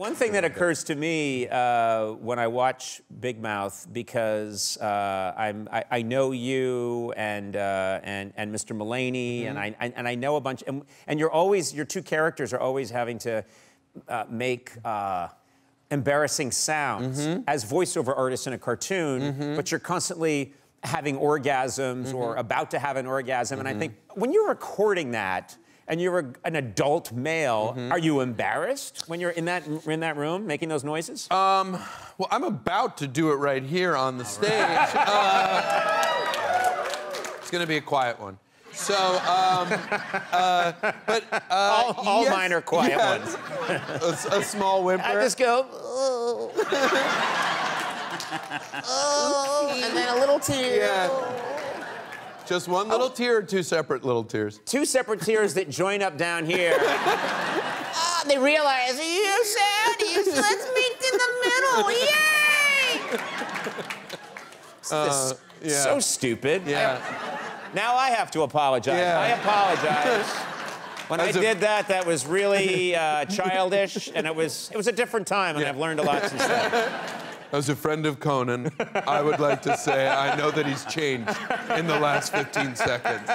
One thing that occurs to me uh, when I watch Big Mouth, because uh, I'm, I, I, know you and, uh, and, and Mr. Mulaney, mm-hmm. and, I, and I know a bunch, and, and you're always, your two characters are always having to uh, make uh, embarrassing sounds mm-hmm. as voiceover artists in a cartoon, mm-hmm. but you're constantly having orgasms or about to have an orgasm. And I think when you're recording that, and you're a, an adult male, mm-hmm. are you embarrassed when you're in that in that room making those noises? Um, well, I'm about to do it right here on the stage. Uh, it's gonna be a quiet one. So, um, uh, but uh, all, all yes, mine are quiet yeah, ones. a, a, small whimper. I just go. Oh. oh, and then a little tear. Yeah. Just one little oh. tear or two separate little tears? Two separate tears that join up down here. oh, they realize, you said, you said, let's meet in the middle. Yay! Uh, yeah. So stupid. Yeah. I, now I have to apologize. Yeah. I apologize. When As I did that, that was really uh, childish, and it was it was a different time, and yeah. I've learned a lot since then. As a friend of Conan, I would like to say I know that he's changed in the last 15 seconds.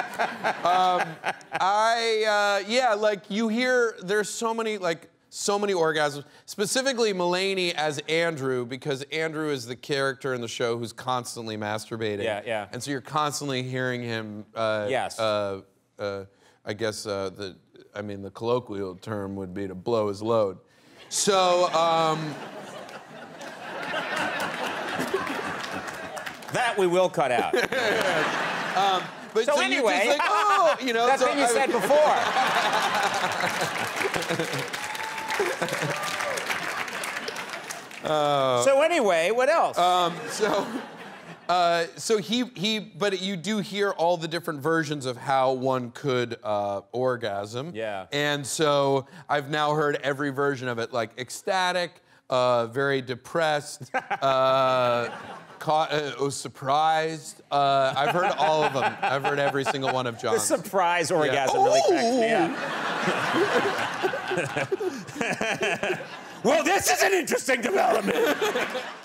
Um, I, uh, yeah, like you hear, there's so many, like, so many orgasms. Specifically, Mulaney as Andrew, because Andrew is the character in the show who's constantly masturbating. Yeah, yeah. And so you're constantly hearing him. Uh, yes. Uh, uh, I guess uh, the, I mean, the colloquial term would be to blow his load. So. Um, That we will cut out. um, but so, so anyway, like, oh, you know, that's so what you I said before. uh, so anyway, what else? Um, so. Uh, so he he, but you do hear all the different versions of how one could uh, orgasm. Yeah. And so I've now heard every version of it, like ecstatic, uh, very depressed, uh, caught, uh, was surprised. Uh, I've heard all of them. I've heard every single one of John's. The surprise orgasm yeah. really cracks me up. well, this is an interesting development.